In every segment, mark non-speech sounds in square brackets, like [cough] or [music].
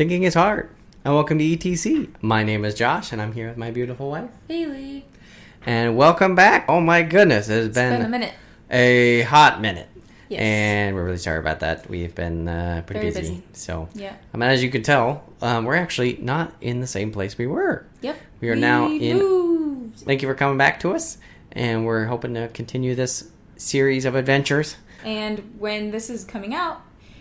Thinking is hard. And welcome to ETC. My name is Josh, and I'm here with my beautiful wife. Haley. And welcome back. Oh my goodness, it has It's been, been a minute. a hot minute. Yes. And we're really sorry about that. We've been uh, pretty busy. busy. So, Yeah. I mean, as you can tell, um, we're actually not in the same place we were. Yep. We are now in- moved. Thank you for coming back to us, and we're hoping to continue this series of adventures. And when this is coming out,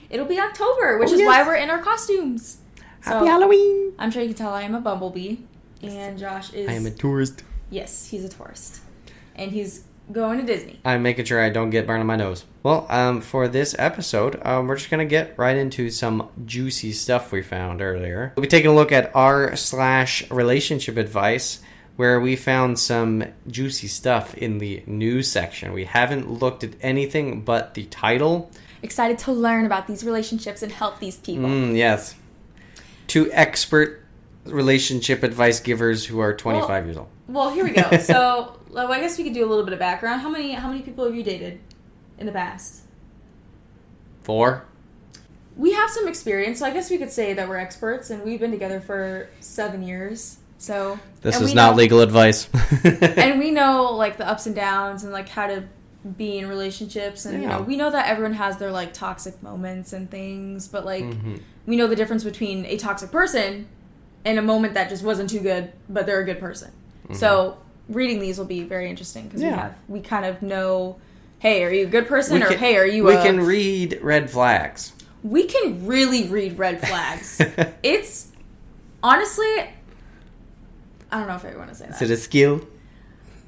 it'll be October, which Oh, is yes. why we're in our costumes. Happy Halloween! I'm sure you can tell I am a bumblebee, and Josh is. I am a tourist. yes, he's a tourist, and he's going to Disney. I'm making sure I don't get burned on my nose. Well, um, for this episode, um, we're just gonna get right into some juicy stuff we found earlier. We'll be taking a look at r slash relationship advice, where we found some juicy stuff in the news section. We haven't looked at anything but the title. Excited to learn about these relationships and help these people. Mm, yes, two expert relationship advice givers who are 25 Well- years old. Well, here we go. [laughs] so, well, I guess we could do a little bit of background. How many how many people have you dated in the past? Four. We have some experience, so I guess we could say that we're experts, and we've been together for seven years. So This is not know- legal advice. [laughs] and we [laughs] know like the ups and downs and like how to be in relationships, and you know we know that everyone has their like toxic moments and things, but like Mhm. we know the difference between a toxic person and a moment that just wasn't too good, but they're a good person. So reading these will be very interesting because Mm-hmm. Yeah. we have we kind of know. Hey, are you a good person, We or can- hey, are you? we a, can read red flags. we can really read red flags. [laughs] it's honestly, I don't know if I want to say Is that. it a skill?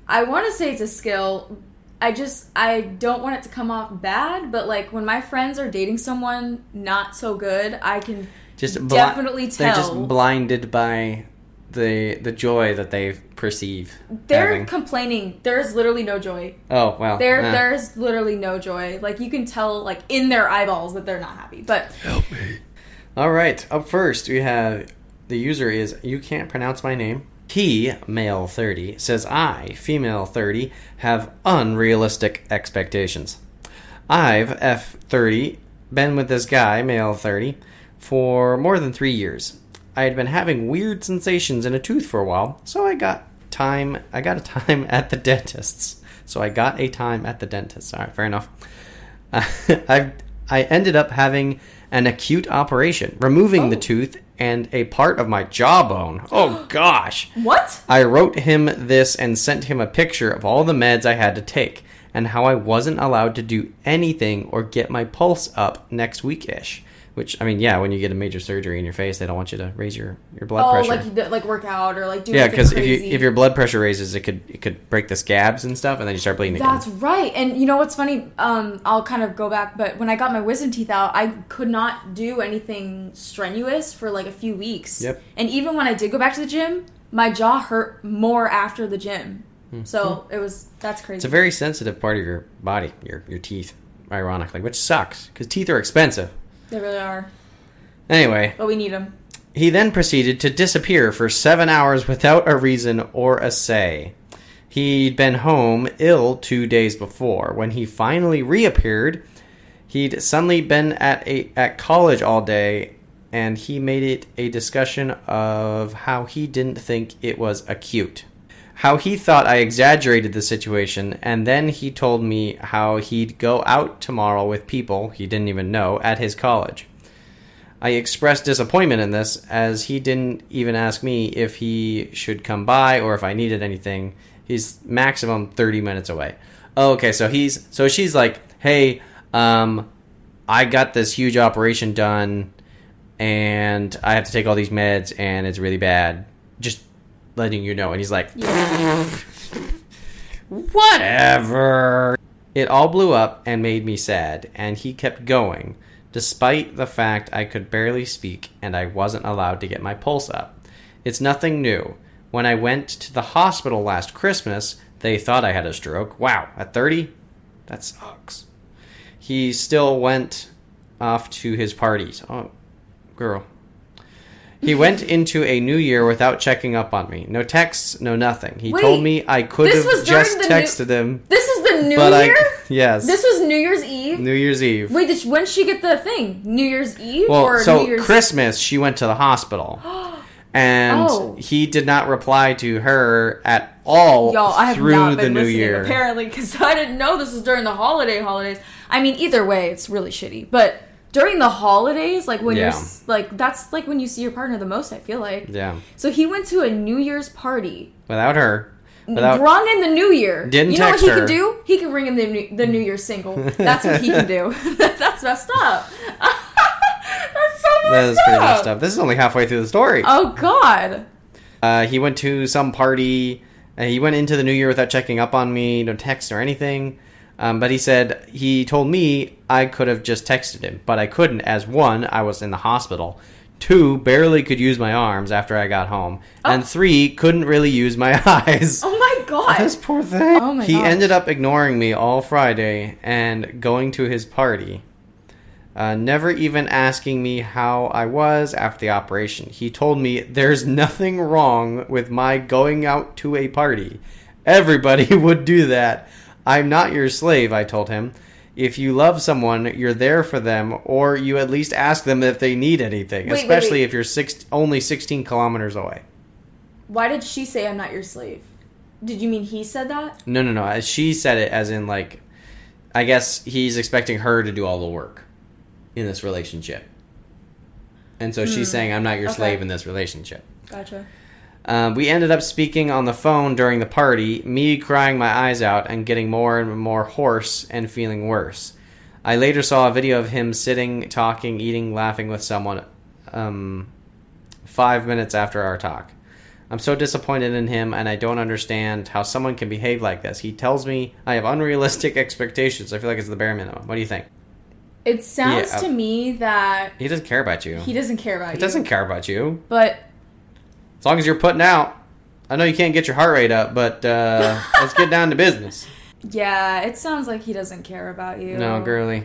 I want to say it's a skill. I just I don't want it to come off bad, but like when my friends are dating someone not so good, I can Just bli- definitely tell They're just blinded by the the joy that they perceive. they're having. complaining. There's literally no joy. oh well. There there's literally no joy. Like you can tell like in their eyeballs that they're not happy. But help me. All right. Up first, we have the user is you can't pronounce my name. He, male 30, says I, female 30, have unrealistic expectations. I've, F30, been with this guy, male 30, for more than three years. I had been having weird sensations in a tooth for a while, so I got time. I got a time at the dentist's. So I got a time at the dentist. All right, fair enough. [laughs] I I ended up having an acute operation, removing the Oh. tooth and a part of my jawbone. Oh [gasps] gosh. what? I wrote him this and sent him a picture of all the meds I had to take and how I wasn't allowed to do anything or get my pulse up next week ish. Which I mean, yeah, when you get a major surgery in your face, they don't want you to raise your, your blood Oh, pressure. like like work out or like do yeah, because if you if your blood pressure raises, it could it could break the scabs and stuff, and then you start bleeding That's again. right. And you know what's funny? Um, I'll kind of go back, but when I got my wisdom teeth out, I could not do anything strenuous for like a few weeks. Yep. And even when I did go back to the gym, my jaw hurt more after the gym. So it was that's crazy. It's a very sensitive part of your body, your your teeth, ironically, which sucks because teeth are expensive. They really are, Anyway, but we need them. He then proceeded to disappear for seven hours without a reason or a say. He'd been home ill two days before. When he finally reappeared, he'd suddenly been at a at college all day, and he made it a discussion of how he didn't think it was acute. How he thought I exaggerated the situation, and then he told me how he'd go out tomorrow with people he didn't even know at his college. I expressed disappointment in this as he didn't even ask me if he should come by or if I needed anything. He's maximum 30 minutes away. Oh, okay, so he's so she's like, "Hey, um I got this huge operation done and I have to take all these meds and it's really bad. Just letting you know." And he's like, Whatever. It all blew up and made me sad, and he kept going, despite the fact I could barely speak and I wasn't allowed to get my pulse up. It's nothing new. When I went to the hospital last Christmas, they thought I had a stroke. Wow, at 30? That sucks. He still went off to his parties. Oh, girl. He went into a new year without checking up on me. No texts, no nothing. He told me I could this have was during just the new- texted him. This is the New But I- Year. yes. This was New Year's Eve. New Year's Eve. Wait, did she, when did she get the thing? New Year's Eve well, or so New Year's? Christmas, she went to the hospital. [gasps] Oh. And Oh. he did not reply to her at all Y'all, I have through not the been new listening year. apparently because [laughs] I didn't know this was during the holiday holidays. I mean, either way, it's really shitty. But during the holidays, like when you're like that's like when you see your partner the most. I feel like. Yeah. So he went to a New Year's party. Without her. Without Rung in the New Year. Didn't you know text what he her. can do? He can ring in the new, the New Year single. That's what he can do. [laughs] [laughs] That's messed up. [laughs] That's so messed that is pretty up. messed up. This is only halfway through the story. Oh God. Uh, he went to some party. Uh, he went into the new year without checking up on me, no text or anything. Um, but he said he told me I could have just texted him, but I couldn't, as one, I was in the hospital. Two, barely could use my arms after I got home. And three, couldn't really use my [laughs] eyes. Oh my God. This poor thing. Oh my he gosh. ended up ignoring me all Friday and going to his party. Uh, never even asking me how I was after the operation. He told me there's nothing wrong with my going out to a party. Everybody [laughs] would do that. I'm not your slave, I told him. If you love someone, you're there for them, or you at least ask them if they need anything, Wait, wait, especially wait. if you're six, only 16 kilometers away. Why did she say I'm not your slave? Did you mean he said that? No, no, no. As She said it as in like, I guess he's expecting her to do all the work in this relationship, and so she's saying, "I'm not your Hmm. Okay. slave in this relationship." Gotcha. Um, we ended up speaking on the phone during the party, me crying my eyes out and getting more and more hoarse and feeling worse. I later saw a video of him sitting, talking, eating, laughing with someone um, five minutes after our talk. I'm so disappointed in him, and I don't understand how someone can behave like this. He tells me I have unrealistic [laughs] expectations. I feel like it's the bare minimum. What do you think? It sounds Yeah. to me that He doesn't care about you. he doesn't care about He you. He doesn't care about you. But As long as you're putting out. I know you can't get your heart rate up, but uh, [laughs] let's get down to business. yeah, it sounds like he doesn't care about you. No, girly,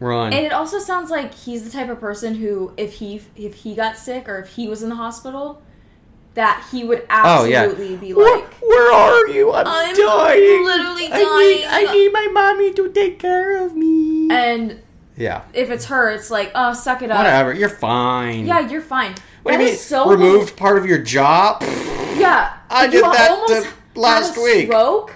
run. And it also sounds like he's the type of person who, if he if he got sick or if he was in the hospital, that he would Oh, yeah. absolutely be like, where are you? I'm, I'm dying. literally I need, I need my mommy to take care of me. and yeah, if it's her, it's like, oh, suck it up. whatever. You're fine. Yeah, you're fine. What do That you mean? so removed part of your jaw? Yeah, [laughs] I you did that almost to- had last a week. Stroke.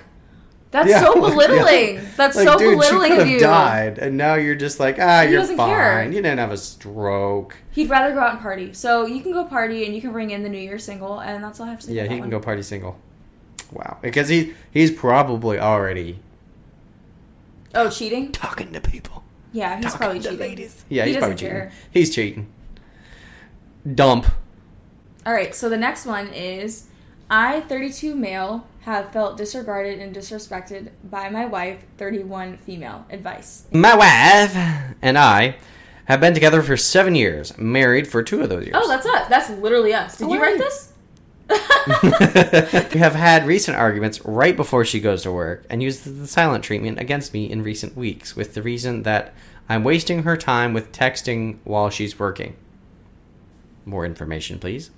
That's Yeah, so [laughs] belittling. yeah. That's like, so dude, belittling could of have you. died, and now you're just like, ah, He you're fine. care. You didn't have a stroke. He'd rather go out and party. So you can go party and you can bring in the New Year single, and that's all I have to say. Yeah, he can one. go party single. Wow, because he he's probably already Oh, cheating? talking to people. Yeah, he's Talking probably cheating. ladies. Yeah, He he's probably cheating. care. He's cheating. Dump. All right, so the next one is I, 32 male, have felt disregarded and disrespected by my wife, 31 female. Advice. My wife and I have been together for seven years, married for two of those years. Oh, that's us. That's literally us. Did Oh, you write this? we have had recent arguments right before she goes to work and used the silent treatment against me in recent weeks with the reason that I'm wasting her time with texting while she's working. More information, please.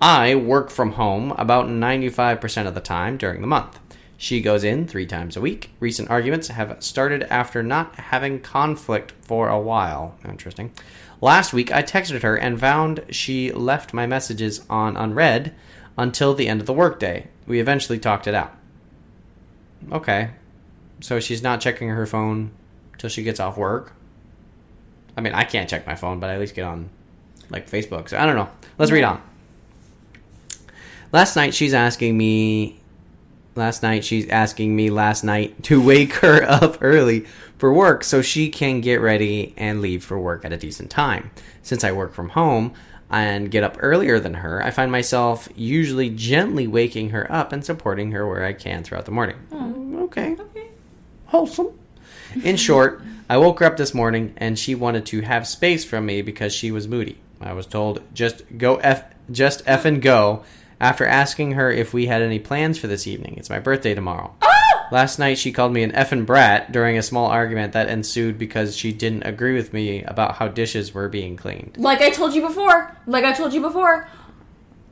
I work from home about 95% of the time during the month. She goes in three times a week. Recent arguments have started after not having conflict for a while. Interesting. Last week, I texted her and found she left my messages on unread until the end of the workday. We eventually talked it out. Okay. So she's not checking her phone till she gets off work. I mean, I can't check my phone, but I at least get on like Facebook. So I don't know. Let's read on. Last night she's asking me last night she's asking me last night [laughs] to wake her up early for work so she can get ready and leave for work at a decent time. Since I work from home and get up earlier than her, I find myself usually gently waking her up and supporting her where I can throughout the morning. Hmm. Okay. Okay. Wholesome. In short, I woke her up this morning and she wanted to have space from me because she was moody. I was told just go f just f and go after asking her if we had any plans for this evening. It's my birthday tomorrow. Oh! Last night she called me an effing brat during a small argument that ensued because she didn't agree with me about how dishes were being cleaned. Like I told you before. Like I told you before.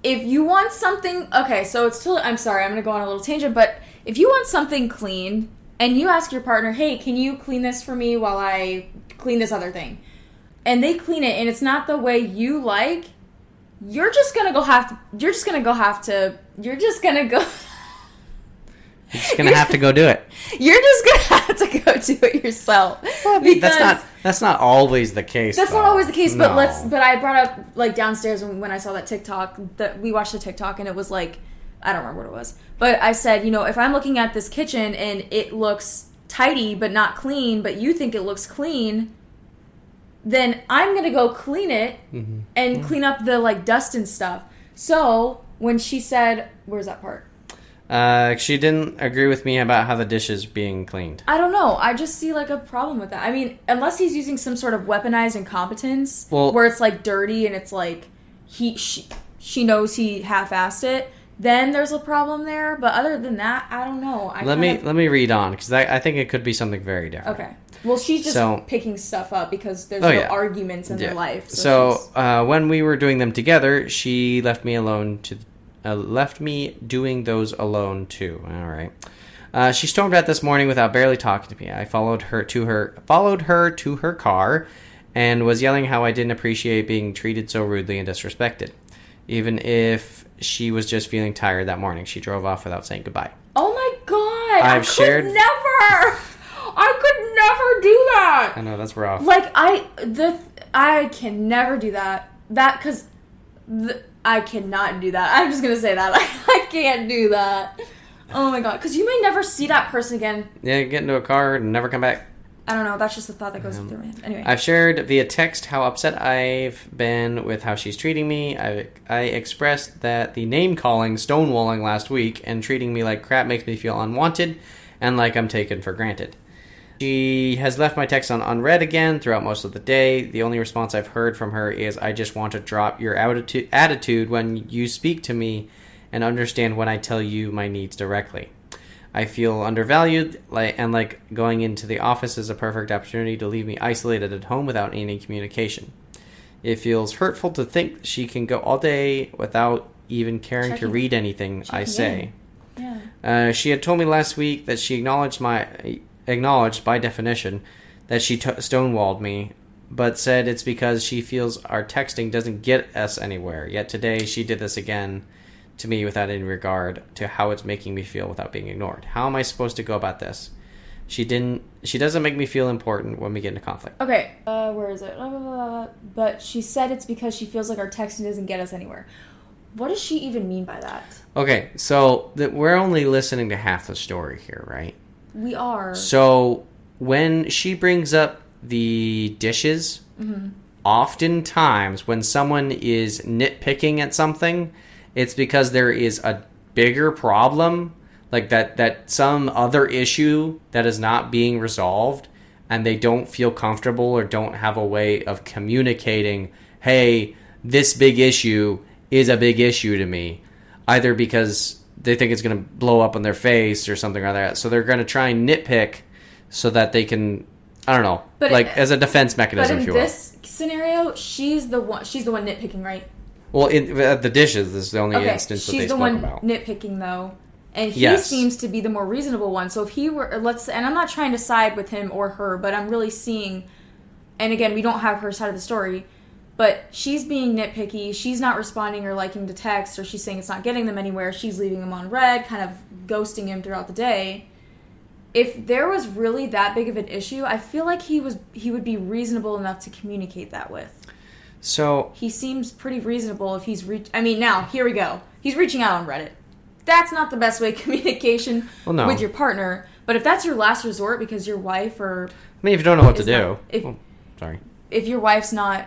If you want something, okay, so it's still. I'm sorry, I'm gonna go on a little tangent, but if you want something clean and you ask your partner, "Hey, can you clean this for me while I clean this other thing?" And they clean it, and it's not the way you like. You're just gonna go have to. You're just gonna go have to. You're just gonna go. [laughs] You're just gonna have to go do it. [laughs] You're just gonna [laughs] have to go do it yourself. Because that's not that's not always the case. That's not always the case, but No. let's. But I brought up like downstairs when, when I saw that TikTok that we watched the TikTok and it was like I don't remember what it was, but I said you know if I'm looking at this kitchen and it looks tidy but not clean, but you think it looks clean, then I'm gonna go clean it Mm-hmm. and clean up the like dust and stuff. So when she said, "Where's that part?" Uh, she didn't agree with me about how the dish is being cleaned. I don't know. I just see like a problem with that. I mean, unless he's using some sort of weaponized incompetence, Well- where it's like dirty and it's like he she, she knows he half-assed it, then there's a problem there. But other than that, I don't know. I let me kind of- let me read on because I, I think it could be something very different. okay. Well, she's just So- picking stuff up because there's Oh, no yeah. arguments in Yeah. their life. So, So, uh, when we were doing them together, she left me alone to uh, left me doing those alone too. All right. Uh, she stormed out this morning without barely talking to me. I followed her to her followed her to her car, and was yelling how I didn't appreciate being treated so rudely and disrespected. Even if she was just feeling tired that morning, she drove off without saying goodbye. oh my god, I I've shared- never. I could never do that. I know that's rough. like I the I can never do that. That because I cannot do that. [laughs] I'm just gonna say that [laughs] I can't do that. Oh my god, because you may never see that person again. Yeah, get into a car and never come back. I don't know. That's just the thought that goes through my head. Anyway, I've shared via text how upset I've been with how she's treating me. I, I expressed that the name calling, stonewalling last week, and treating me like crap makes me feel unwanted and like I'm taken for granted. She has left my text on unread again throughout most of the day. The only response I've heard from her is, I just want to drop your attitude, attitude when you speak to me and understand when I tell you my needs directly. I feel undervalued, and like going into the office is a perfect opportunity to leave me isolated at home without any communication. It feels hurtful to think she can go all day without even caring to read anything I say. yeah. Uh, she had told me last week that she acknowledged my acknowledged by definition that she t- stonewalled me, but said it's because she feels our texting doesn't get us anywhere. Yet today she did this again to me without any regard to how it's making me feel without being ignored. How am I supposed to go about this? She didn't. She doesn't make me feel important when we get into conflict. Okay. Uh, where is it? Blah, blah, blah. But she said it's because she feels like our texting doesn't get us anywhere. What does she even mean by that? Okay, so that we're only listening to half the story here, right? We are. So when she brings up the dishes, mm-hmm. oftentimes when someone is nitpicking at something, it's because there is a bigger problem, like that that some other issue that is not being resolved and they don't feel comfortable or don't have a way of communicating, "Hey, this big issue is a big issue to me." Either because they think it's going to blow up on their face or something like that. So they're going to try and nitpick so that they can I don't know, But like it- as a defense but mechanism, if in this scenario, she's the one. She's the one nitpicking, right? Well, in, at the dishes is the only Okay, instance that she's they the spoke one about. nitpicking though, and he Yes. seems to be the more reasonable one. So if he were, let's, and I'm not trying to side with him or her, but I'm really seeing, and again, we don't have her side of the story, but she's being nitpicky. She's not responding or liking to text, or she's saying it's not getting them anywhere. She's leaving them on read, kind of ghosting him throughout the day. If there was really that big of an issue, I feel like he was he would be reasonable enough to communicate that with So he seems pretty reasonable if he's reach. I mean, now here we go. He's reaching out on Reddit. That's not the best way of [laughs] communication Well, no. with your partner. But if that's your last resort because your wife or I mean, if you don't know what to Is do, not- if- oh, sorry. if your wife's not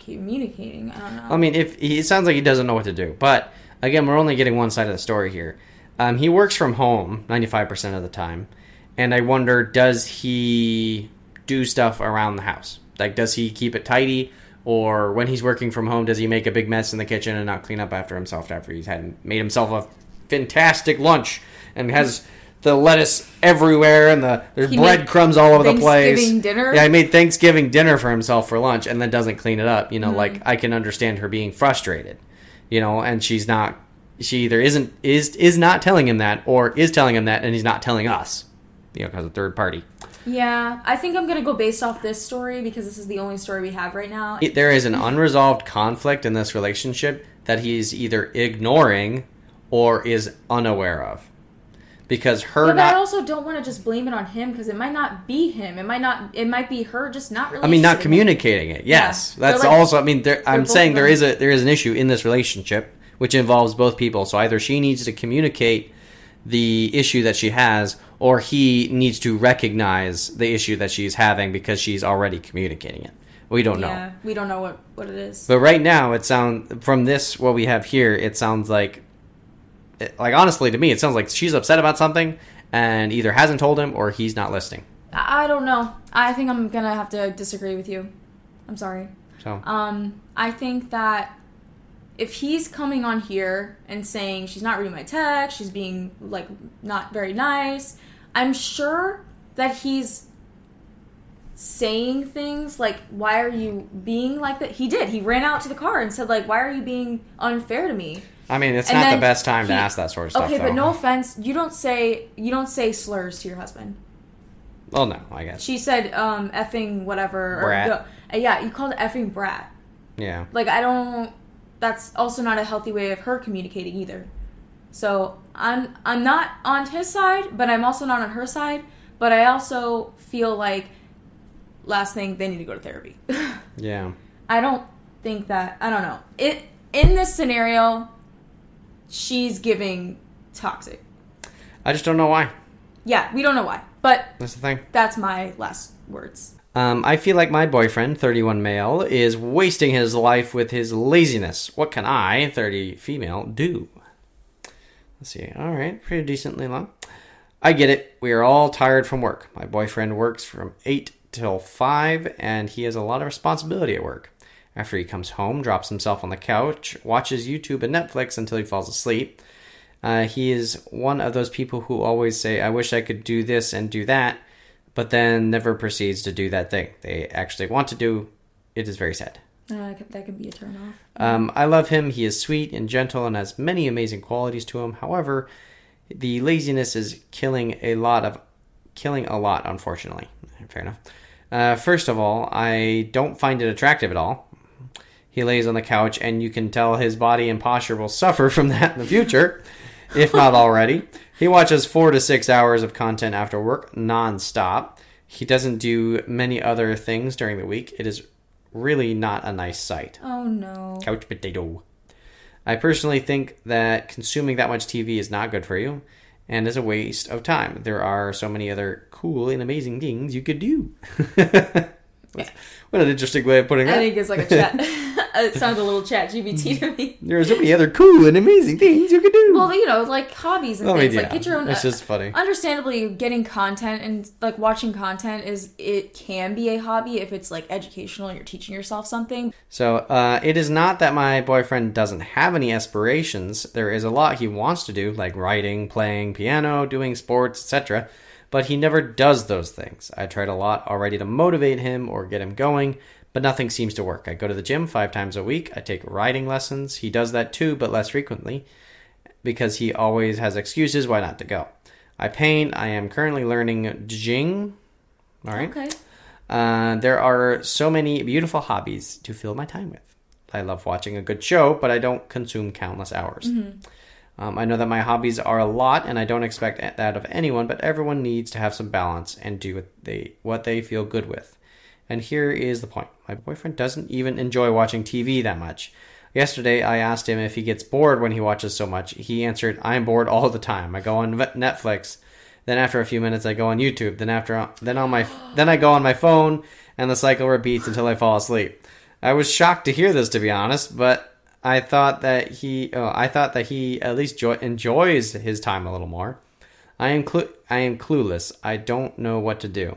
communicating, I don't know. I mean, if he it sounds like he doesn't know what to do, but again, we're only getting one side of the story here. Um, he works from home ninety five percent of the time, and I wonder, does he do stuff around the house? Like, does he keep it tidy, or when he's working from home, does he make a big mess in the kitchen and not clean up after himself after he's had made himself a fantastic lunch and has the lettuce everywhere and the there's breadcrumbs all over the place. Thanksgiving dinner? Yeah, I made Thanksgiving dinner for himself for lunch and then doesn't clean it up. You know, Mm-hmm. like I can understand her being frustrated. You know, and she's not. She either isn't is is not telling him that or is telling him that and he's not telling us. you know, because a third party. Yeah, I think I'm gonna go based off this story because this is the only story we have right now. It- there is an unresolved conflict in this relationship that he's either ignoring or is unaware of. Because her Yeah, but I also don't want to just blame it on him because it might not be him. It might not. It might be her just not really. I mean, not interested in him. communicating it. Yes, Yeah. that's like- also. I mean, there, I'm saying there is a there is an issue in this relationship which involves both people. So either she needs to communicate the issue that she has, or he needs to recognize the issue that she's having because she's already communicating it. We don't know. Yeah, we don't know what what it is. But right now, it sounds from this what we have here. It sounds like, like honestly to me, it sounds like she's upset about something and either hasn't told him or he's not listening. I don't know. I think I'm gonna have to disagree with you. I'm sorry. So Um, I think that if he's coming on here and saying she's not reading my text, she's being like not very nice, I'm sure that he's saying things like why are you being like that he did he ran out to the car and said like why are you being unfair to me I mean, it's And not the best time to ask that sort of stuff. okay though. but no offense you don't say you don't say slurs to your husband Well, no, I guess. she said um effing whatever Brat. uh, yeah you called effing brat Yeah. like I don't that's also not a healthy way of her communicating either. So I'm I'm not on his side, but I'm also not on her side. But I also feel like last thing they need to go to therapy. [laughs] Yeah. I don't think that I don't know. It in this scenario, she's giving toxic. I just don't know why. Yeah, we don't know why, but That's the thing. that's my last words. Um, I feel like my boyfriend, 31 male, is wasting his life with his laziness. What can I, 30 female, do? Let's see. All right, pretty decently long. I get it. We are all tired from work. My boyfriend works from 8 till 5, and he has a lot of responsibility at work. After he comes home, drops himself on the couch, watches YouTube and Netflix until he falls asleep. Uh, he is one of those people who always say, I wish I could do this and do that, but then never proceeds to do that thing they actually want to do. It is very sad. Uh, that could be a turn off. Um, I love him. He is sweet and gentle and has many amazing qualities to him. However, the laziness is killing a lot of killing a lot. Unfortunately, fair enough. Uh, first of all, I don't find it attractive at all. He lays on the couch, and you can tell his body and posture will suffer from that in the future, if not already. He watches four to six hours of content after work nonstop. He doesn't do many other things during the week. It is really not a nice sight. Oh no. Couch potato. I personally think that consuming that much TV is not good for you and is a waste of time. There are so many other cool and amazing things you could do. [laughs] what an interesting way of putting I that. think it's like a chat. [laughs] [laughs] it sounds a little chat GBT to me. There are so many other cool and amazing things you could do. Well, you know, like hobbies and I mean, things. yeah, like get your own. It's just funny. Understandably, getting content and like watching content is it can be a hobby if it's like educational and you're teaching yourself something. So uh, it is not that my boyfriend doesn't have any aspirations. There is a lot he wants to do, like writing, playing piano, doing sports, etc. But he never does those things. I tried a lot already to motivate him or get him going, but nothing seems to work. I go to the gym five times a week. I take riding lessons. He does that too, but less frequently because he always has excuses why not to go. I paint. I am currently learning Jing. All right. Okay. Uh, there are so many beautiful hobbies to fill my time with. I love watching a good show, but I don't consume countless hours. Um, I know that my hobbies are a lot, and I don't expect that of anyone. But everyone needs to have some balance and do what they what they feel good with. And here is the point: my boyfriend doesn't even enjoy watching TV that much. Yesterday, I asked him if he gets bored when he watches so much. He answered, "I'm bored all the time. I go on Netflix." Then after a few minutes, I go on YouTube. Then after then on my [gasps] then I go on my phone, and the cycle repeats until I fall asleep. I was shocked to hear this, to be honest, but I thought that he oh, I thought that he at least jo- enjoys his time a little more. I am clu- I am clueless. I don't know what to do.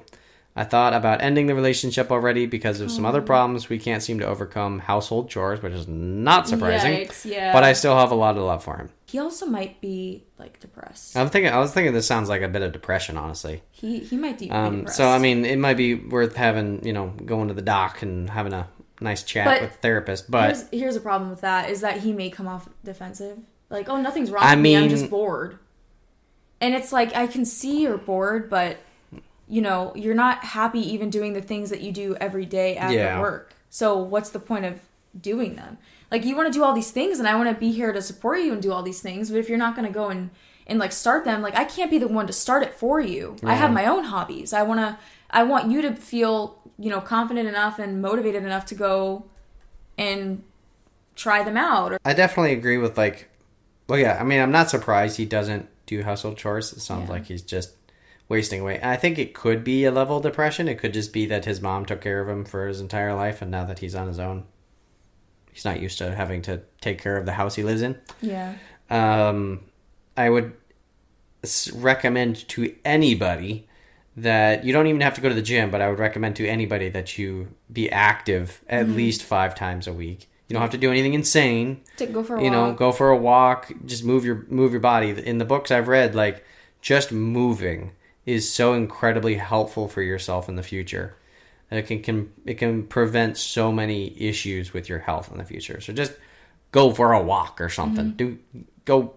I thought about ending the relationship already because of some other problems we can't seem to overcome, household chores, which is not surprising. Yikes, yeah. But I still have a lot of love for him. He also might be like depressed. I'm thinking. I was thinking this sounds like a bit of depression, honestly. he he might be Um, depressed. so I mean, it might be worth having you know going to the doc and having a nice chat But with a therapist. But here's, here's a problem with that is that he may come off defensive. Like, oh, nothing's wrong I with me. I'm just bored. And it's like I can see you're bored, but you know, you're not happy even doing the things that you do every day after Yeah. work. So what's the point of doing them? Like you want to do all these things and I want to be here to support you and do all these things, but if you're not going to go and and like start them, like I can't be the one to start it for you. I have my own hobbies. I want to I want you to feel, you know, confident enough and motivated enough to go and try them out. I definitely agree with like, well, yeah. I mean, I'm not surprised he doesn't do household chores. It sounds Yeah. like he's just wasting away. I think it could be a level of depression. It could just be that his mom took care of him for his entire life, and now that he's on his own, he's not used to having to take care of the house he lives in. yeah. um, I would recommend to anybody that you don't even have to go to the gym, but I would recommend to anybody that you be active at least five times a week. You don't have to do anything insane. To go for a You know, go for a walk. Just move your move your body. In the books I've read, like just moving is so incredibly helpful for yourself in the future. It can, can it can prevent so many issues with your health in the future. So just go for a walk or something. Mm-hmm. Do go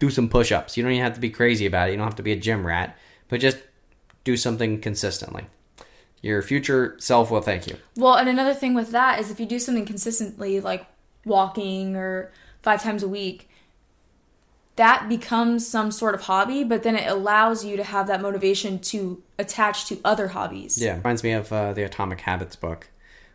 do some push-ups. You don't even have to be crazy about it. You don't have to be a gym rat, but just do something consistently. Your future self will thank you. Well, and another thing with that is if you do something consistently, like walking or five times a week, that becomes some sort of hobby, but then it allows you to have that motivation to attach to other hobbies. Yeah, reminds me of uh, the Atomic Habits book,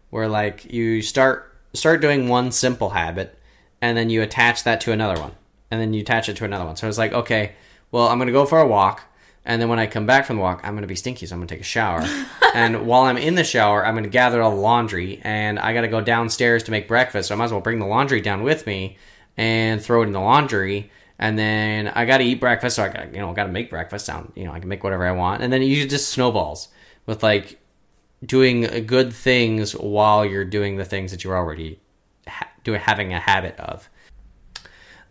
where like you start start doing one simple habit, and then you attach that to another one, and then you attach it to another one. So it's like, okay, well, I'm gonna go for a walk, and then when I come back from the walk, I'm gonna be stinky, so I'm gonna take a shower, [laughs] and while I'm in the shower, I'm gonna gather all the laundry, and I gotta go downstairs to make breakfast, so I might as well bring the laundry down with me and throw it in the laundry. And then I got to eat breakfast, so I got you know got to make breakfast. Sound you know I can make whatever I want, and then it usually just snowballs with like doing good things while you're doing the things that you're already ha- doing having a habit of.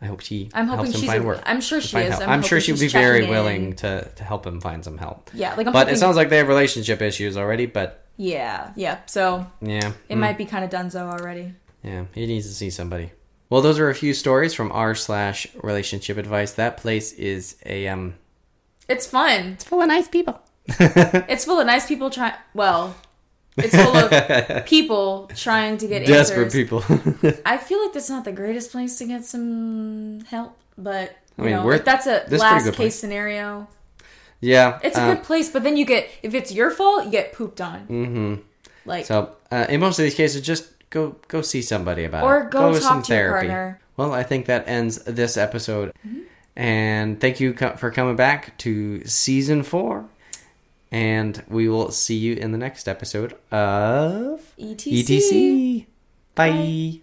I hope she I'm hoping helps him she's Find work, I'm sure she is. Help. I'm, I'm sure she'd be very checking willing to, to help him find some help. Yeah, like I'm but hoping, it sounds like they have relationship issues already. But yeah, yeah. So yeah, it mm, might be kind of donezo already. yeah, he needs to see somebody. Well, those are a few stories from r slash relationship advice. That place is a um It's fun. It's full of nice people. [laughs] It's full of nice people trying. Well, it's full of [laughs] people trying to get Desperate answers. people. [laughs] I feel like that's not the greatest place to get some help, but I you mean, know, we're- if that's a this is a pretty last case place. scenario. yeah, It's a um, good place, but then you get if it's your fault, you get pooped on. Mm-hmm. Like So uh, in most of these cases, just go go see somebody about Or it. go with talk to your partner. Well, I think that ends this episode, Mm-hmm. and thank you co- for coming back to season four. And we will see you in the next episode of ETC. ETC. Bye. Bye.